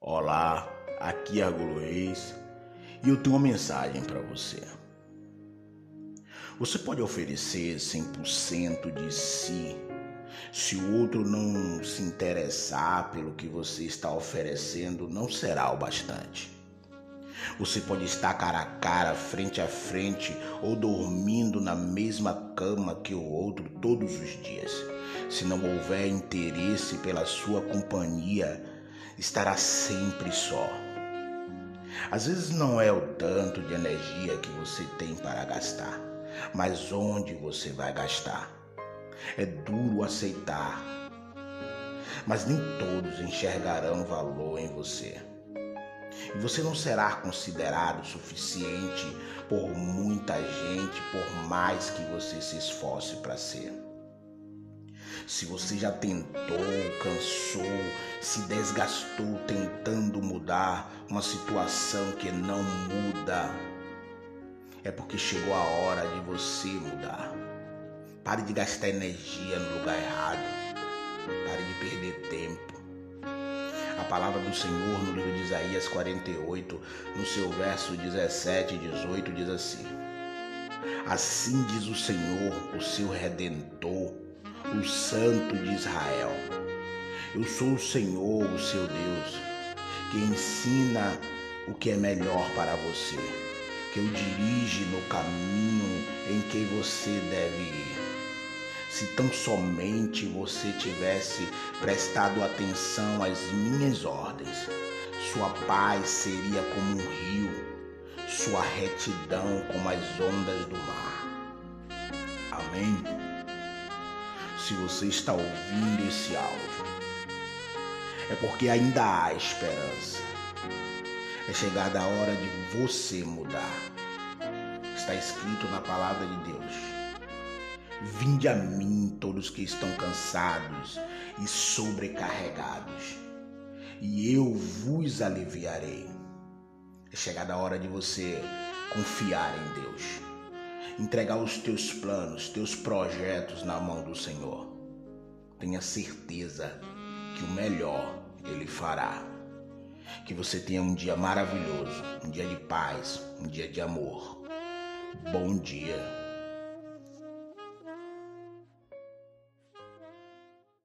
Olá, aqui é Reis e eu tenho uma mensagem para você. Você pode oferecer 100% de si se o outro não se interessar pelo que você está oferecendo, não será o bastante. Você pode estar cara a cara, frente a frente ou dormindo na mesma cama que o outro todos os dias. Se não houver interesse pela sua companhia, estará sempre só. Às vezes não é o tanto de energia que você tem para gastar, mas onde você vai gastar. É duro aceitar, mas nem todos enxergarão valor em você. E você não será considerado suficiente por muita gente, por mais que você se esforce para ser. Se você já tentou, cansou, se desgastou tentando mudar uma situação que não muda, é porque chegou a hora de você mudar. Pare de gastar energia no lugar errado. Pare de perder tempo. A palavra do Senhor no livro de Isaías 48, no seu verso 17 e 18, diz assim: Assim diz o Senhor, o seu redentor o Santo de Israel. Eu sou o Senhor, o seu Deus, que ensina o que é melhor para você, que o dirige no caminho em que você deve ir. Se tão somente você tivesse prestado atenção às minhas ordens, sua paz seria como um rio, sua retidão como as ondas do mar. Amém? Se você está ouvindo esse áudio, é porque ainda há esperança. É chegada a hora de você mudar. Está escrito na palavra de Deus. Vinde a mim todos que estão cansados e sobrecarregados, e eu vos aliviarei. É chegada a hora de você confiar em Deus entregar os teus planos, teus projetos na mão do Senhor. Tenha certeza que o melhor Ele fará. Que você tenha um dia maravilhoso, um dia de paz, um dia de amor. Bom dia.